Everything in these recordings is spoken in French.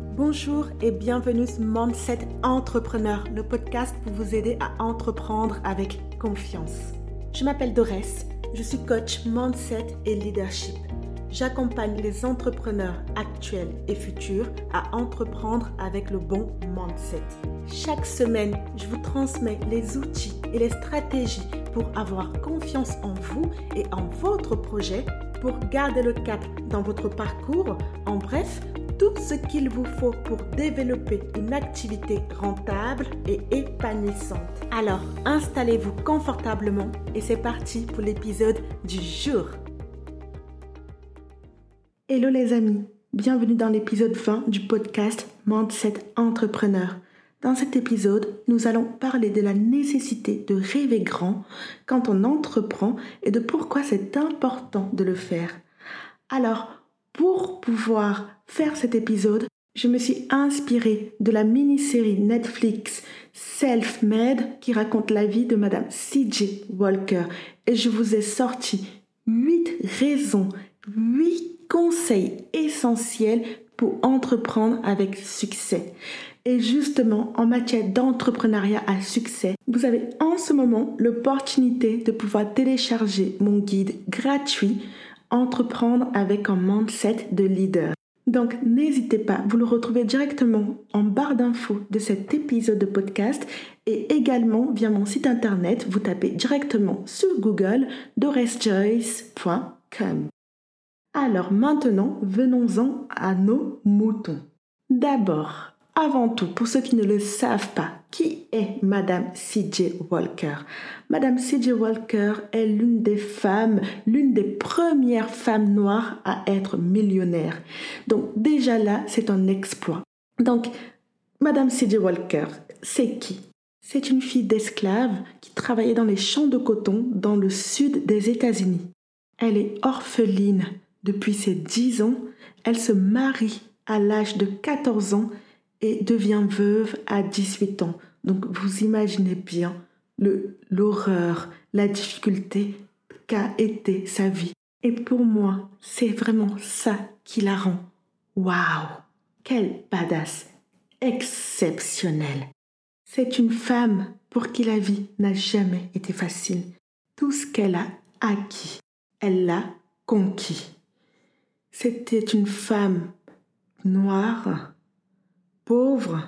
Bonjour et bienvenue sur Mindset Entrepreneur, le podcast pour vous aider à entreprendre avec confiance. Je m'appelle Dorès, je suis coach Mindset et Leadership. J'accompagne les entrepreneurs actuels et futurs à entreprendre avec le bon mindset. Chaque semaine, je vous transmets les outils et les stratégies pour avoir confiance en vous et en votre projet, pour garder le cap dans votre parcours, en bref, tout ce qu'il vous faut pour développer une activité rentable et épanouissante. Alors, installez-vous confortablement et c'est parti pour l'épisode du jour. Hello les amis, bienvenue dans l'épisode 20 du podcast Mindset Entrepreneur. Dans cet épisode, nous allons parler de la nécessité de rêver grand quand on entreprend et de pourquoi c'est important de le faire. Alors, pour pouvoir faire cet épisode, je me suis inspirée de la mini-série Netflix Self-Made qui raconte la vie de Madame C.J. Walker et je vous ai sorti 8 raisons, 8 conseils essentiels pour entreprendre avec succès. Et justement, en matière d'entrepreneuriat à succès, vous avez en ce moment l'opportunité de pouvoir télécharger mon guide gratuit Entreprendre avec un mindset de leader. Donc n'hésitez pas, vous le retrouvez directement en barre d'infos de cet épisode de podcast et également via mon site internet, vous tapez directement sur Google doresjoyce.com. Alors maintenant, venons-en à nos moutons. D'abord, avant tout, pour ceux qui ne le savent pas, qui est Madame C.J. Walker? Madame C.J. Walker est l'une des femmes, l'une des premières femmes noires à être millionnaire. Donc déjà là, c'est un exploit. Donc, Madame C.J. Walker, c'est qui? C'est une fille d'esclave qui travaillait dans les champs de coton dans le sud des États-Unis. Elle est orpheline depuis ses 10 ans. Elle se marie à l'âge de 14 ans et devient veuve à 18 ans. Donc vous imaginez bien l'horreur, la difficulté qu'a été sa vie. Et pour moi, c'est vraiment ça qui la rend. Waouh Quelle badass Exceptionnelle C'est une femme pour qui la vie n'a jamais été facile. Tout ce qu'elle a acquis, elle l'a conquis. C'était une femme noire, pauvre,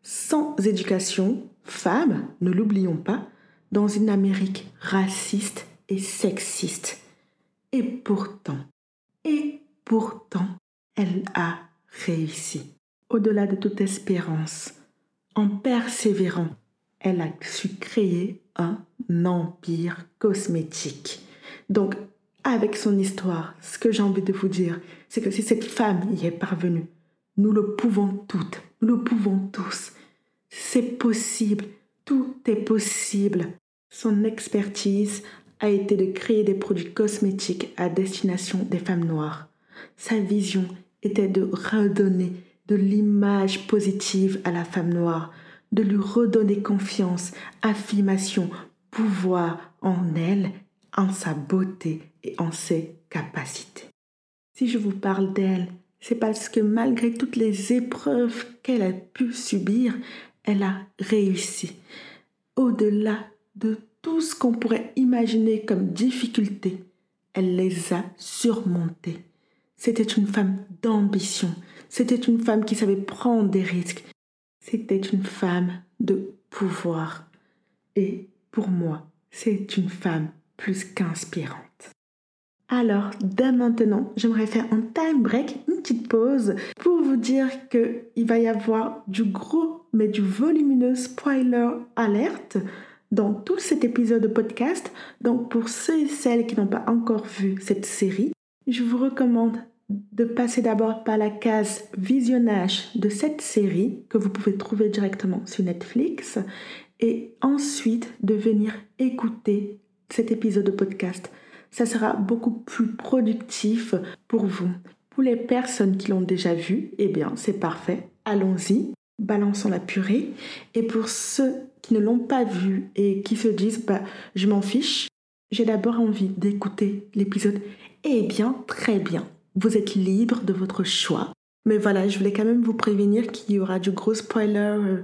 sans éducation, femme, ne l'oublions pas, dans une Amérique raciste et sexiste. Et pourtant, et pourtant, elle a réussi. Au-delà de toute espérance, en persévérant, elle a su créer un empire cosmétique. Donc, avec son histoire, ce que j'ai envie de vous dire, c'est que si cette femme y est parvenue, nous le pouvons toutes, nous le pouvons tous. C'est possible, tout est possible. Son expertise a été de créer des produits cosmétiques à destination des femmes noires. Sa vision était de redonner de l'image positive à la femme noire, de lui redonner confiance, affirmation, pouvoir en elle, en sa beauté et en ses capacités. Si je vous parle d'elle, c'est parce que malgré toutes les épreuves qu'elle a pu subir, elle a réussi. Au-delà de tout ce qu'on pourrait imaginer comme difficulté, elle les a surmontées. C'était une femme d'ambition. C'était une femme qui savait prendre des risques. C'était une femme de pouvoir. Et pour moi, c'est une femme plus qu'inspirante. Alors, dès maintenant, j'aimerais faire un time break, une petite pause, pour vous dire qu'il va y avoir du gros, mais du volumineux spoiler alerte dans tout cet épisode de podcast. Donc, pour ceux et celles qui n'ont pas encore vu cette série, je vous recommande de passer d'abord par la case visionnage de cette série que vous pouvez trouver directement sur Netflix et ensuite de venir écouter cet épisode de podcast ça sera beaucoup plus productif pour vous. Pour les personnes qui l'ont déjà vu, eh bien, c'est parfait. Allons-y, balançons la purée. Et pour ceux qui ne l'ont pas vu et qui se disent, bah, je m'en fiche, j'ai d'abord envie d'écouter l'épisode. Eh bien, très bien. Vous êtes libre de votre choix. Mais voilà, je voulais quand même vous prévenir qu'il y aura du gros spoiler euh,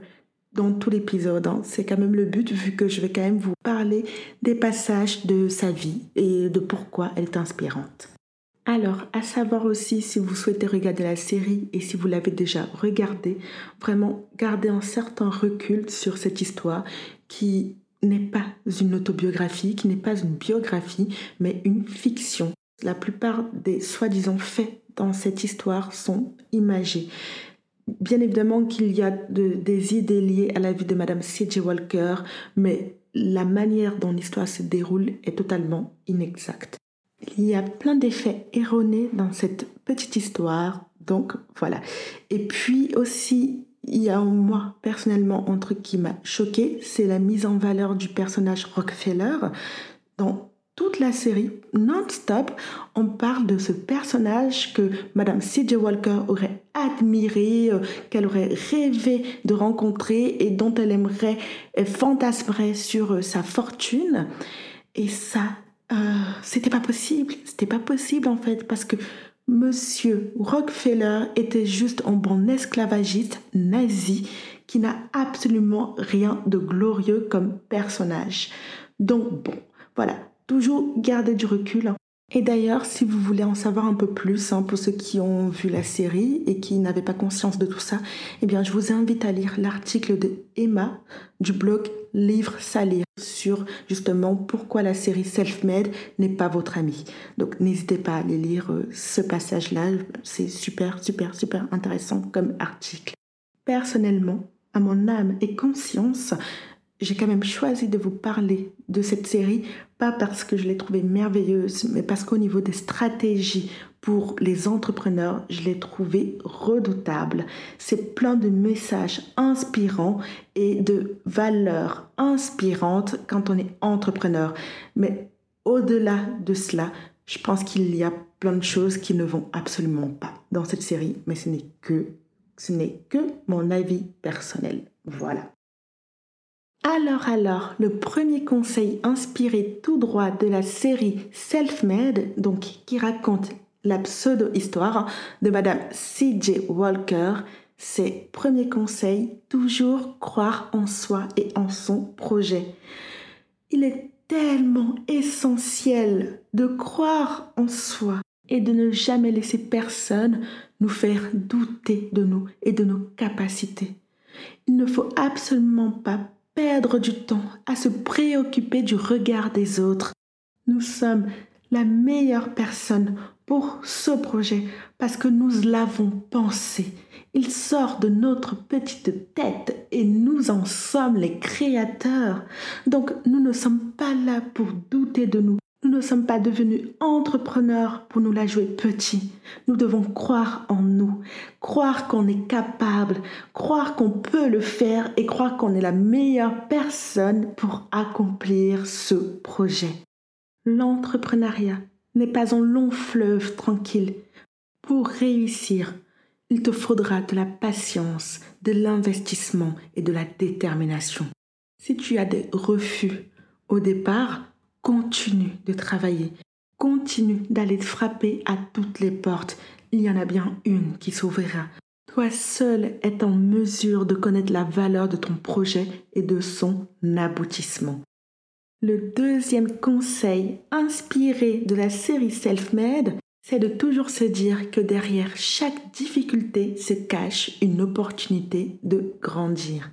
dans tout l'épisode. Hein. C'est quand même le but vu que je vais quand même vous parler des passages de sa vie et de pourquoi elle est inspirante. Alors, à savoir aussi si vous souhaitez regarder la série et si vous l'avez déjà regardée, vraiment gardez un certain recul sur cette histoire qui n'est pas une autobiographie, qui n'est pas une biographie, mais une fiction. La plupart des soi-disant faits dans cette histoire sont imagés. Bien évidemment qu'il y a des idées liées à la vie de Madame C.J. Walker, mais la manière dont l'histoire se déroule est totalement inexacte. Il y a plein d'effets erronés dans cette petite histoire, donc voilà. Et puis aussi, il y a moi personnellement un truc qui m'a choqué, c'est la mise en valeur du personnage Rockefeller. Toute la série, non-stop, on parle de ce personnage que Madame C.J. Walker aurait admiré, euh, qu'elle aurait rêvé de rencontrer et dont elle aimerait et fantasmerait sur euh, sa fortune. Et ça, euh, c'était pas possible. C'était pas possible en fait parce que Monsieur Rockefeller était juste un bon esclavagiste nazi qui n'a absolument rien de glorieux comme personnage. Donc bon, voilà, toujours garder du recul. Et d'ailleurs, si vous voulez en savoir un peu plus, hein, pour ceux qui ont vu la série et qui n'avaient pas conscience de tout ça, eh bien, je vous invite à lire l'article de Emma du blog Livre Salir sur justement pourquoi la série Self-Made n'est pas votre ami. Donc, n'hésitez pas à aller lire euh, ce passage-là. C'est super, super, super intéressant comme article. Personnellement, à mon âme et conscience, j'ai quand même choisi de vous parler de cette série, pas parce que je l'ai trouvée merveilleuse, mais parce qu'au niveau des stratégies pour les entrepreneurs, je l'ai trouvée redoutable. C'est plein de messages inspirants et de valeurs inspirantes quand on est entrepreneur. Mais au-delà de cela, je pense qu'il y a plein de choses qui ne vont absolument pas dans cette série, mais ce n'est que ce n'est que mon avis personnel. Voilà. Alors alors, le premier conseil inspiré tout droit de la série Self-Made, donc qui raconte la pseudo-histoire de Madame C.J. Walker, c'est premier conseil, toujours croire en soi et en son projet. Il est tellement essentiel de croire en soi et de ne jamais laisser personne nous faire douter de nous et de nos capacités. Il ne faut absolument pas perdre du temps à se préoccuper du regard des autres. Nous sommes la meilleure personne pour ce projet parce que nous l'avons pensé. Il sort de notre petite tête et nous en sommes les créateurs. Donc nous ne sommes pas là pour douter de nous. Nous ne sommes pas devenus entrepreneurs pour nous la jouer petit. Nous devons croire en nous, croire qu'on est capable, croire qu'on peut le faire et croire qu'on est la meilleure personne pour accomplir ce projet. L'entrepreneuriat n'est pas un long fleuve tranquille. Pour réussir, il te faudra de la patience, de l'investissement et de la détermination. Si tu as des refus au départ, Continue de travailler. Continue d'aller frapper à toutes les portes. Il y en a bien une qui s'ouvrira. Toi seul es en mesure de connaître la valeur de ton projet et de son aboutissement. Le deuxième conseil inspiré de la série Self-Made, c'est de toujours se dire que derrière chaque difficulté se cache une opportunité de grandir.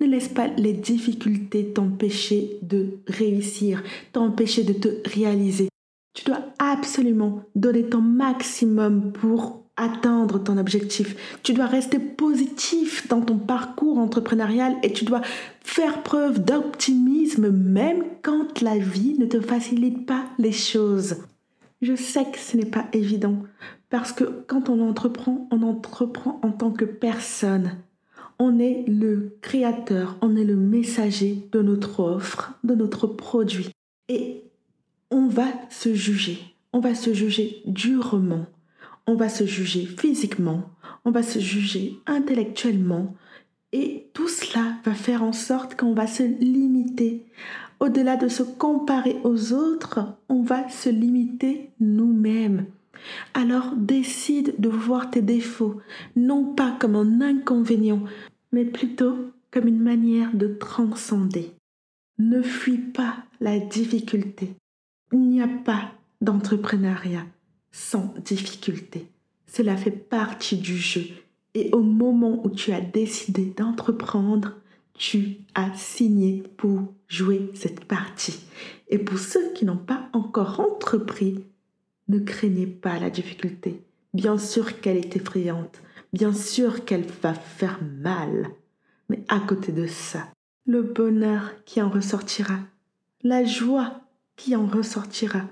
Ne laisse pas les difficultés t'empêcher de réussir, t'empêcher de te réaliser. Tu dois absolument donner ton maximum pour atteindre ton objectif. Tu dois rester positif dans ton parcours entrepreneurial et tu dois faire preuve d'optimisme même quand la vie ne te facilite pas les choses. Je sais que ce n'est pas évident parce que quand on entreprend, on entreprend en tant que personne. On est le créateur, on est le messager de notre offre, de notre produit. Et on va se juger. On va se juger durement. On va se juger physiquement. On va se juger intellectuellement. Et tout cela va faire en sorte qu'on va se limiter. Au-delà de se comparer aux autres, on va se limiter nous-mêmes. Alors décide de voir tes défauts, non pas comme un inconvénient, mais plutôt comme une manière de transcender. Ne fuis pas la difficulté. Il n'y a pas d'entrepreneuriat sans difficulté. Cela fait partie du jeu. Et au moment où tu as décidé d'entreprendre, tu as signé pour jouer cette partie. Et pour ceux qui n'ont pas encore entrepris, ne craignez pas la difficulté. Bien sûr qu'elle est effrayante, bien sûr qu'elle va faire mal. Mais à côté de ça, le bonheur qui en ressortira, la joie qui en ressortira,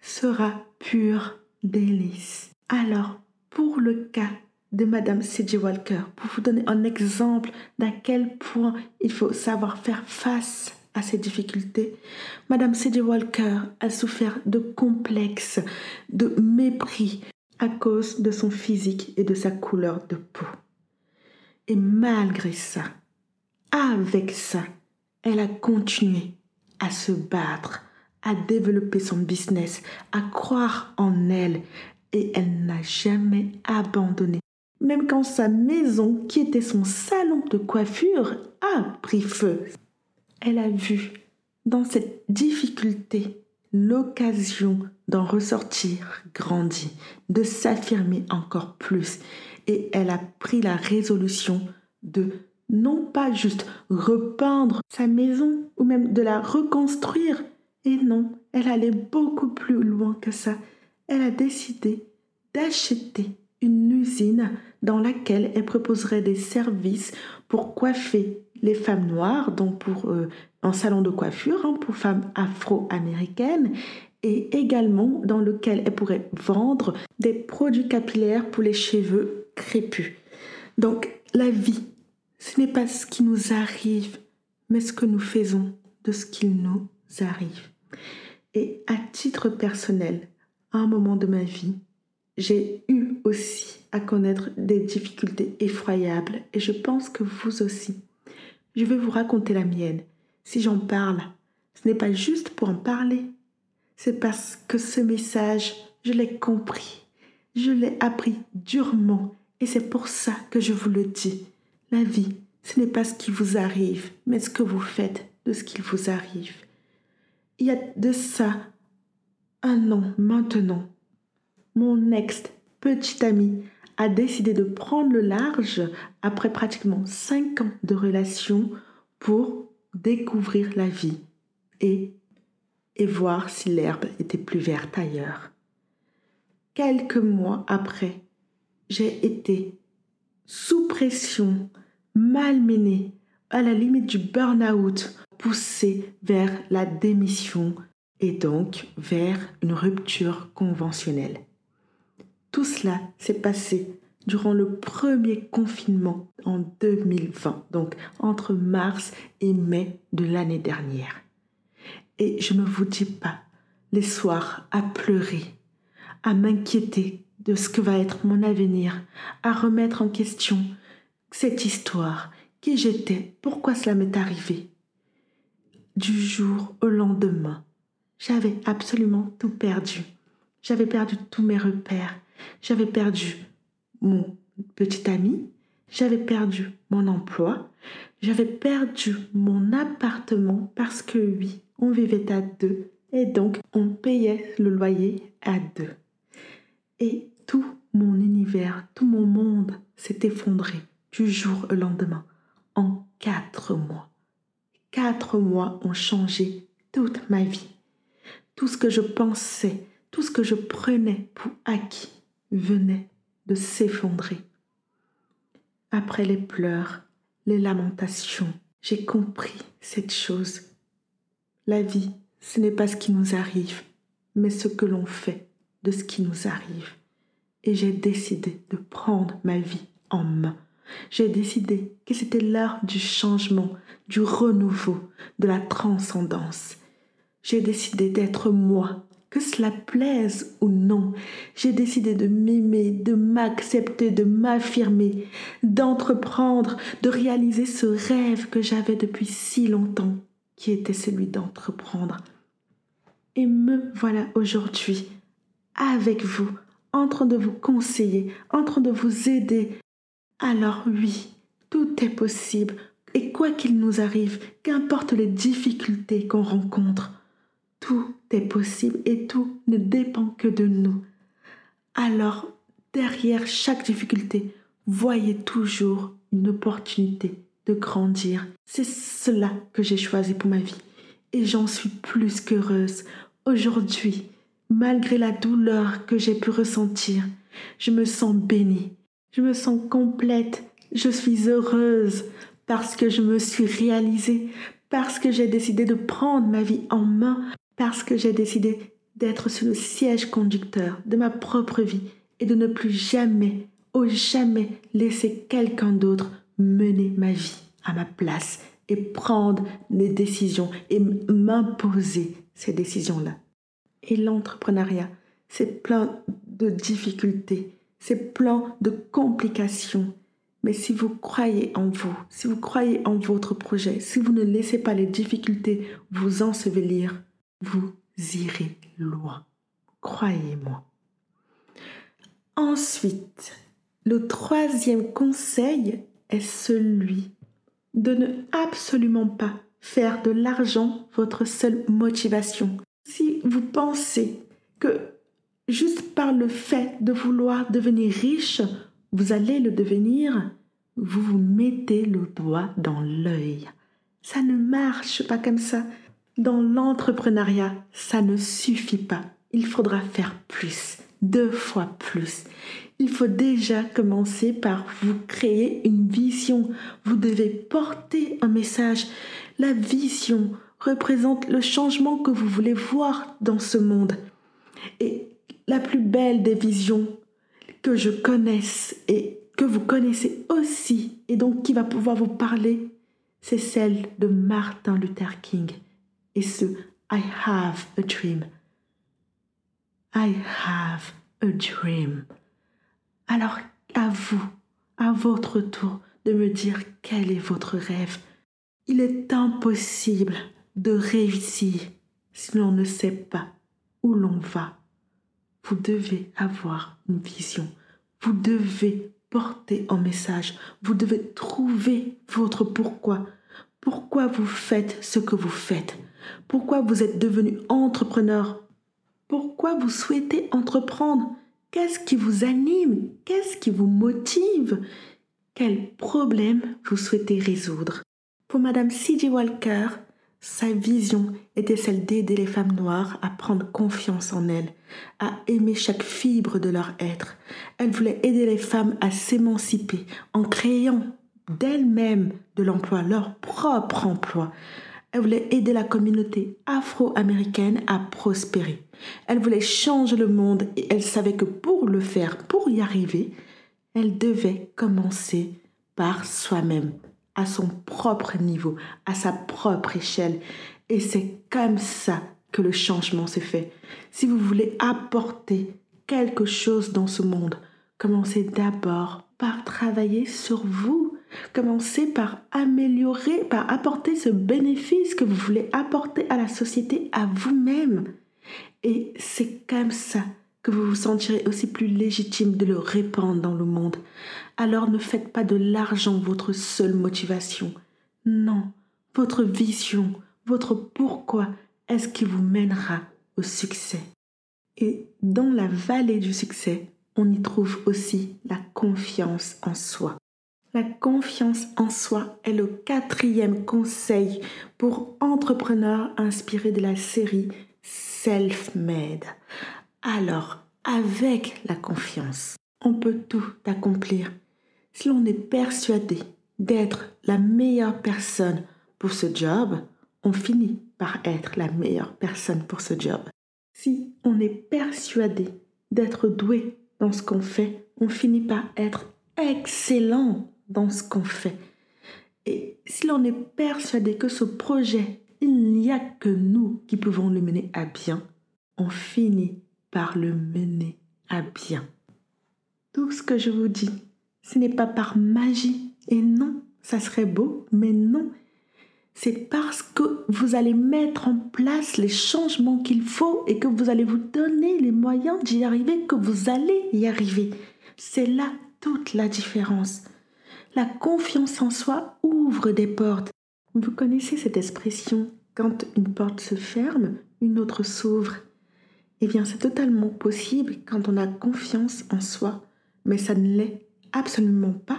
sera pure délice. Alors, pour le cas de Madame C.J. Walker, pour vous donner un exemple d'à quel point il faut savoir faire face à ces difficultés, Madame C.J. Walker a souffert de complexes, de mépris à cause de son physique et de sa couleur de peau. Et malgré ça, avec ça, elle a continué à se battre, à développer son business, à croire en elle et elle n'a jamais abandonné. Même quand sa maison, qui était son salon de coiffure, a pris feu. Elle a vu dans cette difficulté l'occasion d'en ressortir grandi, de s'affirmer encore plus. Et elle a pris la résolution de non pas juste repeindre sa maison ou même de la reconstruire. Et non, elle allait beaucoup plus loin que ça. Elle a décidé d'acheter une usine dans laquelle elle proposerait des services pour coiffer les femmes noires, donc pour euh, un salon de coiffure hein, pour femmes afro-américaines, et également dans lequel elle pourrait vendre des produits capillaires pour les cheveux crépus. Donc la vie ce n'est pas ce qui nous arrive, mais ce que nous faisons de ce qu'il nous arrive. Et à titre personnel, à un moment de ma vie, j'ai eu aussi à connaître des difficultés effroyables et je pense que vous aussi. Je vais vous raconter la mienne. Si j'en parle, ce n'est pas juste pour en parler. C'est parce que ce message, je l'ai compris. Je l'ai appris durement et c'est pour ça que je vous le dis. La vie, ce n'est pas ce qui vous arrive, mais ce que vous faites de ce qui vous arrive. Il y a de ça un an maintenant. Mon ex petit ami a décidé de prendre le large après pratiquement cinq ans de relation pour découvrir la vie et, et voir si l'herbe était plus verte ailleurs. Quelques mois après, j'ai été sous pression, malmené, à la limite du burn-out, poussé vers la démission et donc vers une rupture conventionnelle. Tout cela s'est passé durant le premier confinement en 2020, donc entre mars et mai de l'année dernière. Et je ne vous dis pas, les soirs à pleurer, à m'inquiéter de ce que va être mon avenir, à remettre en question cette histoire, qui j'étais, pourquoi cela m'est arrivé. Du jour au lendemain, j'avais absolument tout perdu. J'avais perdu tous mes repères. J'avais perdu mon petit ami. J'avais perdu mon emploi. J'avais perdu mon appartement parce que oui, on vivait à deux et donc on payait le loyer à deux. Et tout mon univers, tout mon monde s'est effondré du jour au lendemain, en quatre mois. Quatre mois ont changé toute ma vie. Tout ce que je pensais, tout ce que je prenais pour acquis venait de s'effondrer. Après les pleurs, les lamentations, j'ai compris cette chose. La vie, ce n'est pas ce qui nous arrive, mais ce que l'on fait de ce qui nous arrive. Et j'ai décidé de prendre ma vie en main j'ai décidé que c'était l'heure du changement, du renouveau, de la transcendance. J'ai décidé d'être moi, que cela plaise ou non. J'ai décidé de m'aimer, de m'accepter, de m'affirmer, d'entreprendre, de réaliser ce rêve que j'avais depuis si longtemps, qui était celui d'entreprendre. Et me voilà aujourd'hui avec vous en train de vous conseiller, en train de vous aider, alors oui, tout est possible. Et quoi qu'il nous arrive, qu'importe les difficultés qu'on rencontre, tout est possible et tout ne dépend que de nous. Alors, derrière chaque difficulté, voyez toujours une opportunité de grandir. C'est cela que j'ai choisi pour ma vie. Et j'en suis plus qu'heureuse. Aujourd'hui, malgré la douleur que j'ai pu ressentir, je me sens bénie. Je me sens complète. Je suis heureuse parce que je me suis réalisée, parce que j'ai décidé de prendre ma vie en main, parce que j'ai décidé d'être sur le siège conducteur de ma propre vie et de ne plus jamais, au jamais laisser quelqu'un d'autre mener ma vie à ma place et prendre des décisions et m'imposer ces décisions-là. Et l'entrepreneuriat, c'est plein de difficultés, c'est plein de complications. Mais si vous croyez en vous, si vous croyez en votre projet, si vous ne laissez pas les difficultés vous ensevelir, vous irez loin. Croyez-moi. Ensuite, le troisième conseil est celui de ne absolument pas faire de l'argent votre seule motivation. Si vous pensez que juste par le fait de vouloir devenir riche, vous allez le devenir, vous vous mettez le doigt dans l'œil. Ça ne marche pas comme ça. Dans l'entrepreneuriat, ça ne suffit pas. Il faudra faire plus, deux fois plus. Il faut déjà commencer par vous créer une vision. Vous devez porter un message. La vision représente le changement que vous voulez voir dans ce monde. Et la plus belle des visions que je connaisse et que vous connaissez aussi, et donc qui va pouvoir vous parler, c'est celle de Martin Luther King et ce I have a dream. I have a dream. Alors à vous, à votre tour, de me dire quel est votre rêve. Il est impossible de réussir si l'on ne sait pas où l'on va. Vous devez avoir une vision. Vous devez porter un message. Vous devez trouver votre pourquoi. Pourquoi vous faites ce que vous faites pourquoi vous êtes devenu entrepreneur? Pourquoi vous souhaitez entreprendre? Qu'est-ce qui vous anime? Qu'est-ce qui vous motive? Quel problème vous souhaitez résoudre? Pour Madame C.J. Walker, sa vision était celle d'aider les femmes noires à prendre confiance en elles, à aimer chaque fibre de leur être. Elle voulait aider les femmes à s'émanciper en créant d'elles-mêmes de l'emploi, leur propre emploi. Elle voulait aider la communauté afro-américaine à prospérer. Elle voulait changer le monde et elle savait que pour le faire, pour y arriver, elle devait commencer par soi-même, à son propre niveau, à sa propre échelle. Et c'est comme ça que le changement se fait. Si vous voulez apporter quelque chose dans ce monde, commencez d'abord par travailler sur vous Commencez par améliorer, par apporter ce bénéfice que vous voulez apporter à la société, à vous-même. Et c'est comme ça que vous vous sentirez aussi plus légitime de le répandre dans le monde. Alors ne faites pas de l'argent votre seule motivation. Non, votre vision, votre pourquoi est ce qui vous mènera au succès. Et dans la vallée du succès, on y trouve aussi la confiance en soi. La confiance en soi est le quatrième conseil pour entrepreneurs inspirés de la série Self-Made. Alors, avec la confiance, on peut tout accomplir. Si l'on est persuadé d'être la meilleure personne pour ce job, on finit par être la meilleure personne pour ce job. Si on est persuadé d'être doué dans ce qu'on fait, on finit par être excellent dans ce qu'on fait. Et si l'on est persuadé que ce projet, il n'y a que nous qui pouvons le mener à bien, on finit par le mener à bien. Tout ce que je vous dis, ce n'est pas par magie. Et non, ça serait beau, mais non. c'est parce que vous allez mettre en place les changements qu'il faut et que vous allez vous donner les moyens d'y arriver que vous allez y arriver. C'est là toute la différence. La confiance en soi ouvre des portes. Vous connaissez cette expression quand une porte se ferme, une autre s'ouvre. Eh bien, c'est totalement possible quand on a confiance en soi, mais ça ne l'est absolument pas,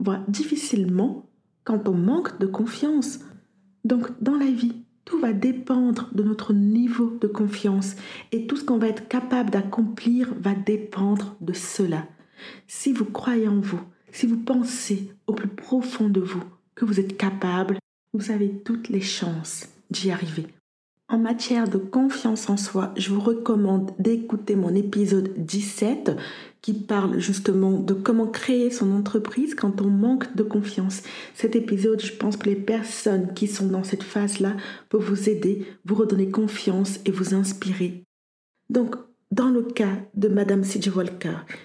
voire difficilement, quand on manque de confiance. Donc dans la vie, tout va dépendre de notre niveau de confiance et tout ce qu'on va être capable d'accomplir va dépendre de cela. Si vous croyez en vous, si vous pensez au plus profond de vous que vous êtes capable, vous avez toutes les chances d'y arriver. En matière de confiance en soi, je vous recommande d'écouter mon épisode 17 qui parle justement de comment créer son entreprise quand on manque de confiance. Cet épisode, je pense que les personnes qui sont dans cette phase-là peuvent vous aider, vous redonner confiance et vous inspirer. Donc, dans le cas de Madame C.J.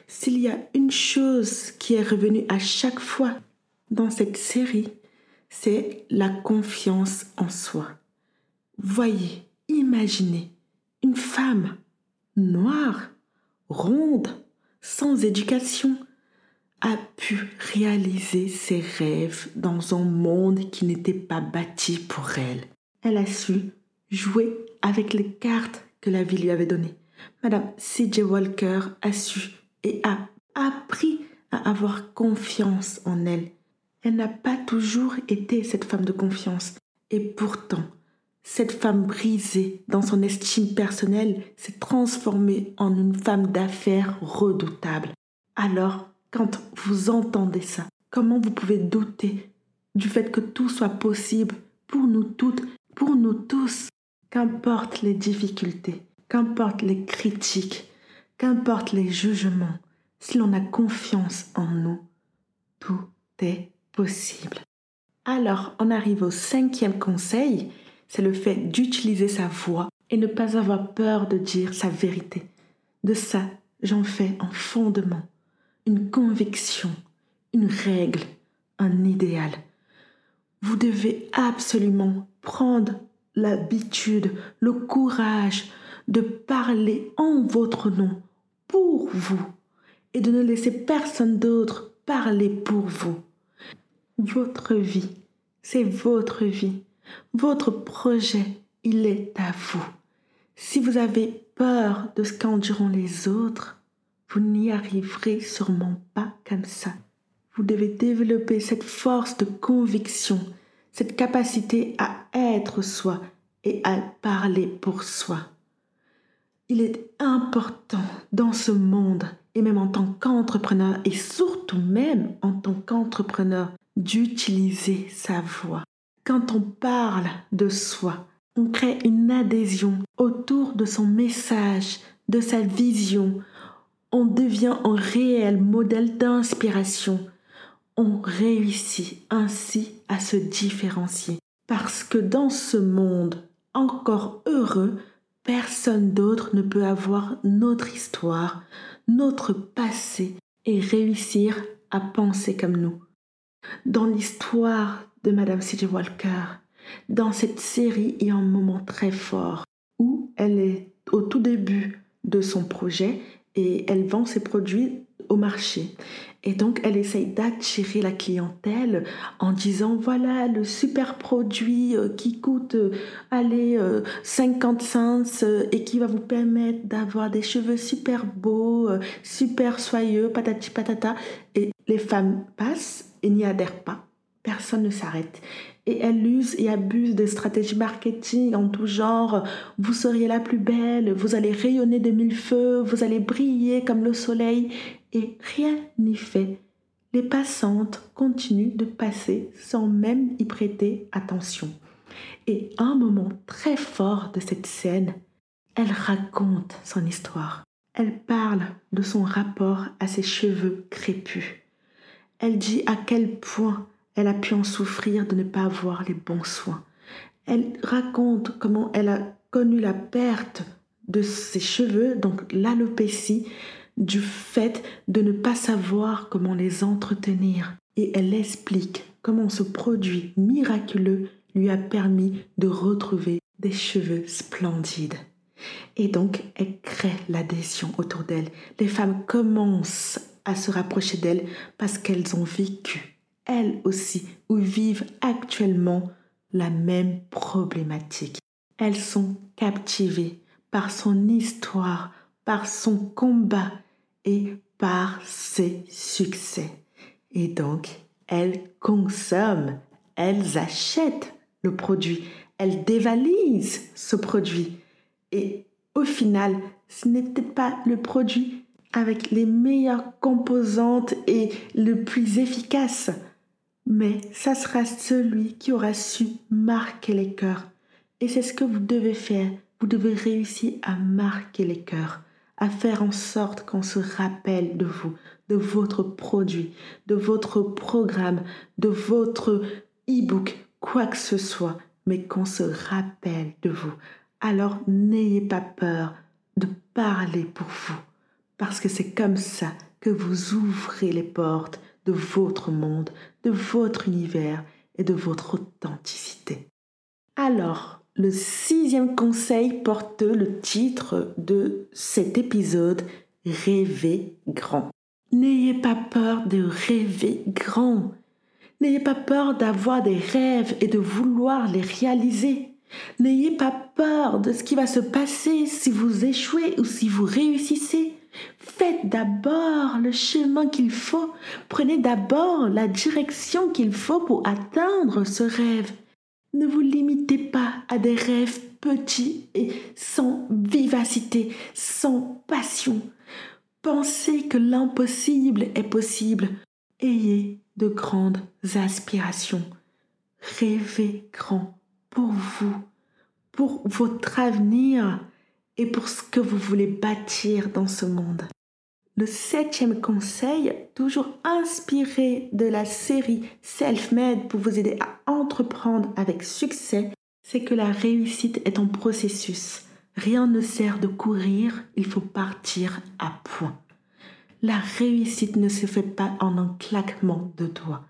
S'il y a une chose qui est revenue à chaque fois dans cette série, c'est la confiance en soi. Voyez, imaginez une femme noire, ronde, sans éducation, a pu réaliser ses rêves dans un monde qui n'était pas bâti pour elle. Elle a su jouer avec les cartes que la vie lui avait données. Madame C.J. Walker a su et a appris à avoir confiance en elle. Elle n'a pas toujours été cette femme de confiance. Et pourtant, cette femme brisée dans son estime personnelle s'est transformée en une femme d'affaires redoutable. Alors, quand vous entendez ça, comment vous pouvez douter du fait que tout soit possible pour nous toutes, pour nous tous, qu'importe les difficultés, qu'importe les critiques, qu'importe les jugements, si l'on a confiance en nous, tout est possible. Alors, on arrive au cinquième conseil c'est le fait d'utiliser sa voix et ne pas avoir peur de dire sa vérité. De ça, j'en fais un fondement, une conviction, une règle, un idéal. Vous devez absolument prendre l'habitude, le courage de parler en votre nom, pour vous, et de ne laisser personne d'autre parler pour vous. Votre vie, c'est votre vie. Votre projet, il est à vous. Si vous avez peur de ce qu'en diront les autres, vous n'y arriverez sûrement pas comme ça. Vous devez développer cette force de conviction, cette capacité à être soi et à parler pour soi. Il est important dans ce monde, et même en tant qu'entrepreneur, et surtout même en tant qu'entrepreneur, d'utiliser sa voix. Quand on parle de soi, on crée une adhésion autour de son message, de sa vision. On devient un réel modèle d'inspiration. On réussit ainsi à se différencier. Parce que dans ce monde encore heureux, personne d'autre ne peut avoir notre histoire, notre passé et réussir à penser comme nous. Dans l'histoire de Madame C.J. Walker. Dans cette série, il y a un moment très fort où elle est au tout début de son projet et elle vend ses produits au marché. Et donc, elle essaye d'attirer la clientèle en disant, voilà le super produit euh, qui coûte, euh, allez, 50 euh, cents et qui va vous permettre d'avoir des cheveux super beaux, super soyeux, patati patata. Et les femmes passent et n'y adhèrent pas personne ne s'arrête. Et elle use et abuse de stratégies marketing en tout genre. Vous seriez la plus belle, vous allez rayonner de mille feux, vous allez briller comme le soleil. Et rien n'y fait. Les passantes continuent de passer sans même y prêter attention. Et un moment très fort de cette scène, elle raconte son histoire. Elle parle de son rapport à ses cheveux crépus. Elle dit à quel point elle a pu en souffrir de ne pas avoir les bons soins. Elle raconte comment elle a connu la perte de ses cheveux, donc l'alopécie, du fait de ne pas savoir comment les entretenir. Et elle explique comment ce produit miraculeux lui a permis de retrouver des cheveux splendides. Et donc, elle crée l'adhésion autour d'elle. Les femmes commencent à se rapprocher d'elle parce qu'elles ont vécu, elles aussi, ou vivent actuellement la même problématique. Elles sont captivées par son histoire, par son combat et par ses succès. Et donc, elles consomment, elles achètent le produit, elles dévalisent ce produit. Et au final, ce n'était pas le produit avec les meilleures composantes et le plus efficace, mais ça sera celui qui aura su marquer les cœurs. Et c'est ce que vous devez faire. Vous devez réussir à marquer les cœurs, à faire en sorte qu'on se rappelle de vous, de votre produit, de votre programme, de votre e-book, quoi que ce soit, mais qu'on se rappelle de vous. Alors n'ayez pas peur de parler pour vous, parce que c'est comme ça que vous ouvrez les portes de votre monde, de votre univers et de votre authenticité. Alors, le sixième conseil porte le titre de cet épisode Rêver grand. N'ayez pas peur de rêver grand. N'ayez pas peur d'avoir des rêves et de vouloir les réaliser. N'ayez pas peur de ce qui va se passer si vous échouez ou si vous réussissez. Faites d'abord le chemin qu'il faut. Prenez d'abord la direction qu'il faut pour atteindre ce rêve. Ne vous limitez pas à des rêves petits et sans vivacité, sans passion. Pensez que l'impossible est possible. Ayez de grandes aspirations. Rêvez grand pour vous, pour votre avenir et pour ce que vous voulez bâtir dans ce monde. Le septième conseil, toujours inspiré de la série Self-Made pour vous aider à entreprendre avec succès, c'est que la réussite est un processus. Rien ne sert de courir, il faut partir à point. La réussite ne se fait pas en un claquement de doigts.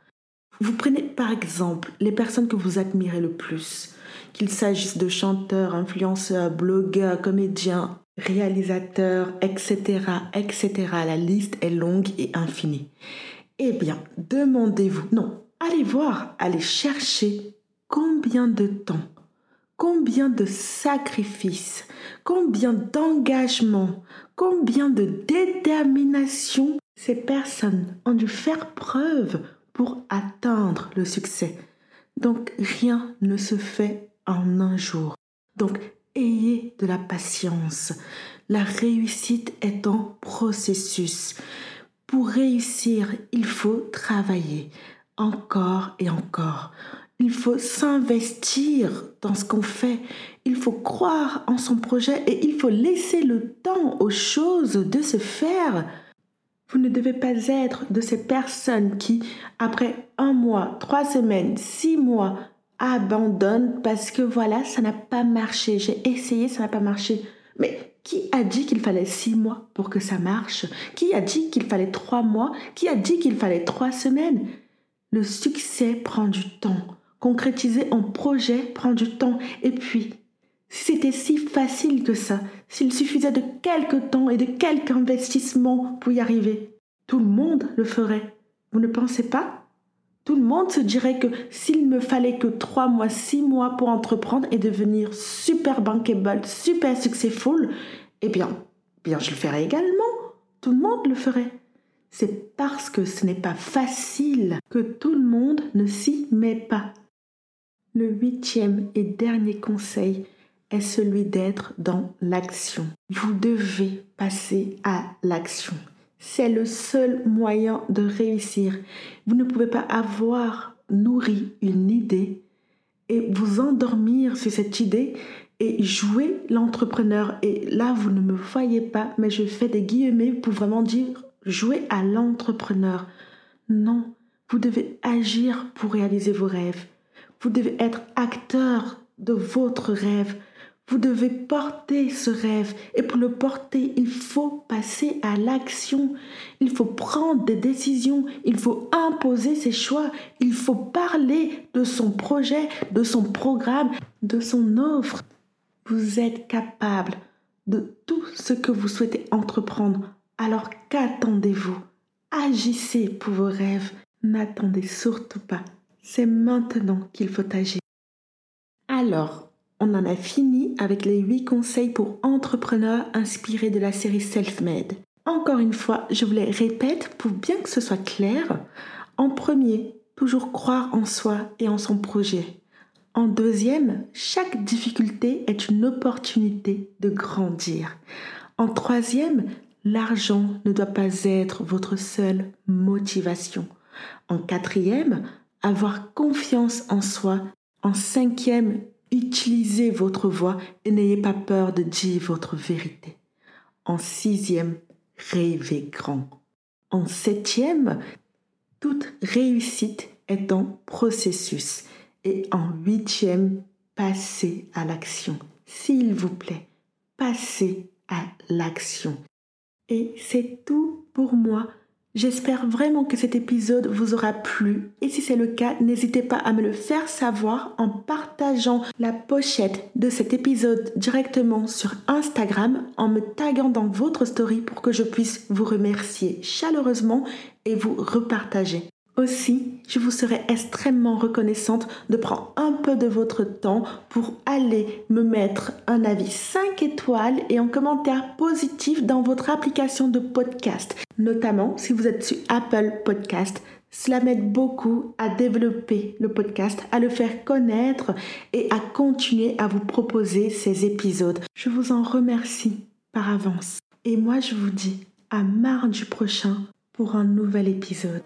Vous prenez par exemple les personnes que vous admirez le plus, qu'il s'agisse de chanteurs, influenceurs, blogueurs, comédiens, réalisateurs, etc., etc. La liste est longue et infinie. Eh bien, demandez-vous, non, allez voir, allez chercher combien de temps, combien de sacrifices, combien d'engagement, combien de détermination ces personnes ont dû faire preuve pour atteindre le succès. Donc rien ne se fait en un jour. Donc ayez de la patience. La réussite est un processus. Pour réussir, il faut travailler encore et encore. Il faut s'investir dans ce qu'on fait. Il faut croire en son projet et il faut laisser le temps aux choses de se faire. Vous ne devez pas être de ces personnes qui, après un mois, trois semaines, six mois, abandonnent parce que voilà, ça n'a pas marché. J'ai essayé, ça n'a pas marché. Mais qui a dit qu'il fallait six mois pour que ça marche? Qui a dit qu'il fallait trois mois? Qui a dit qu'il fallait trois semaines? Le succès prend du temps. Concrétiser un projet prend du temps. Et puis, si c'était si facile que ça, s'il suffisait de quelques temps et de quelques investissements pour y arriver, tout le monde le ferait. Vous ne pensez pas? Tout le monde se dirait que s'il me fallait que trois mois, six mois pour entreprendre et devenir super bankable, super successful, eh bien, bien je le ferais également. Tout le monde le ferait. C'est parce que ce n'est pas facile que tout le monde ne s'y met pas. Le huitième et dernier conseil est celui d'être dans l'action. Vous devez passer à l'action. C'est le seul moyen de réussir. Vous ne pouvez pas avoir nourri une idée et vous endormir sur cette idée et jouer l'entrepreneur. Et là, vous ne me voyez pas, mais je fais des guillemets pour vraiment dire jouer à l'entrepreneur. Non, vous devez agir pour réaliser vos rêves. Vous devez être acteur de votre rêve. Vous devez porter ce rêve et pour le porter, il faut passer à l'action. Il faut prendre des décisions, il faut imposer ses choix, il faut parler de son projet, de son programme, de son offre. Vous êtes capable de tout ce que vous souhaitez entreprendre. Alors qu'attendez-vous? Agissez pour vos rêves. N'attendez surtout pas. C'est maintenant qu'il faut agir. Alors, on en a fini avec les 8 conseils pour entrepreneurs inspirés de la série Self-Made. Encore une fois, je vous les répète pour bien que ce soit clair. En premier, toujours croire en soi et en son projet. En deuxième, chaque difficulté est une opportunité de grandir. En troisième, l'argent ne doit pas être votre seule motivation. En quatrième, avoir confiance en soi. En cinquième, utilisez votre voix et n'ayez pas peur de dire votre vérité. En sixième, rêvez grand. En septième, toute réussite est un processus. Et en huitième, passez à l'action. S'il vous plaît, passez à l'action. Et c'est tout pour moi J'espère vraiment que cet épisode vous aura plu et si c'est le cas, n'hésitez pas à me le faire savoir en partageant la pochette de cet épisode directement sur Instagram en me taguant dans votre story pour que je puisse vous remercier chaleureusement et vous repartager. Aussi, je vous serais extrêmement reconnaissante de prendre un peu de votre temps pour aller me mettre un avis 5 étoiles et un commentaire positif dans votre application de podcast, notamment si vous êtes sur Apple Podcast. Cela m'aide beaucoup à développer le podcast, à le faire connaître et à continuer à vous proposer ces épisodes. Je vous en remercie par avance. Et moi, je vous dis à mardi prochain pour un nouvel épisode.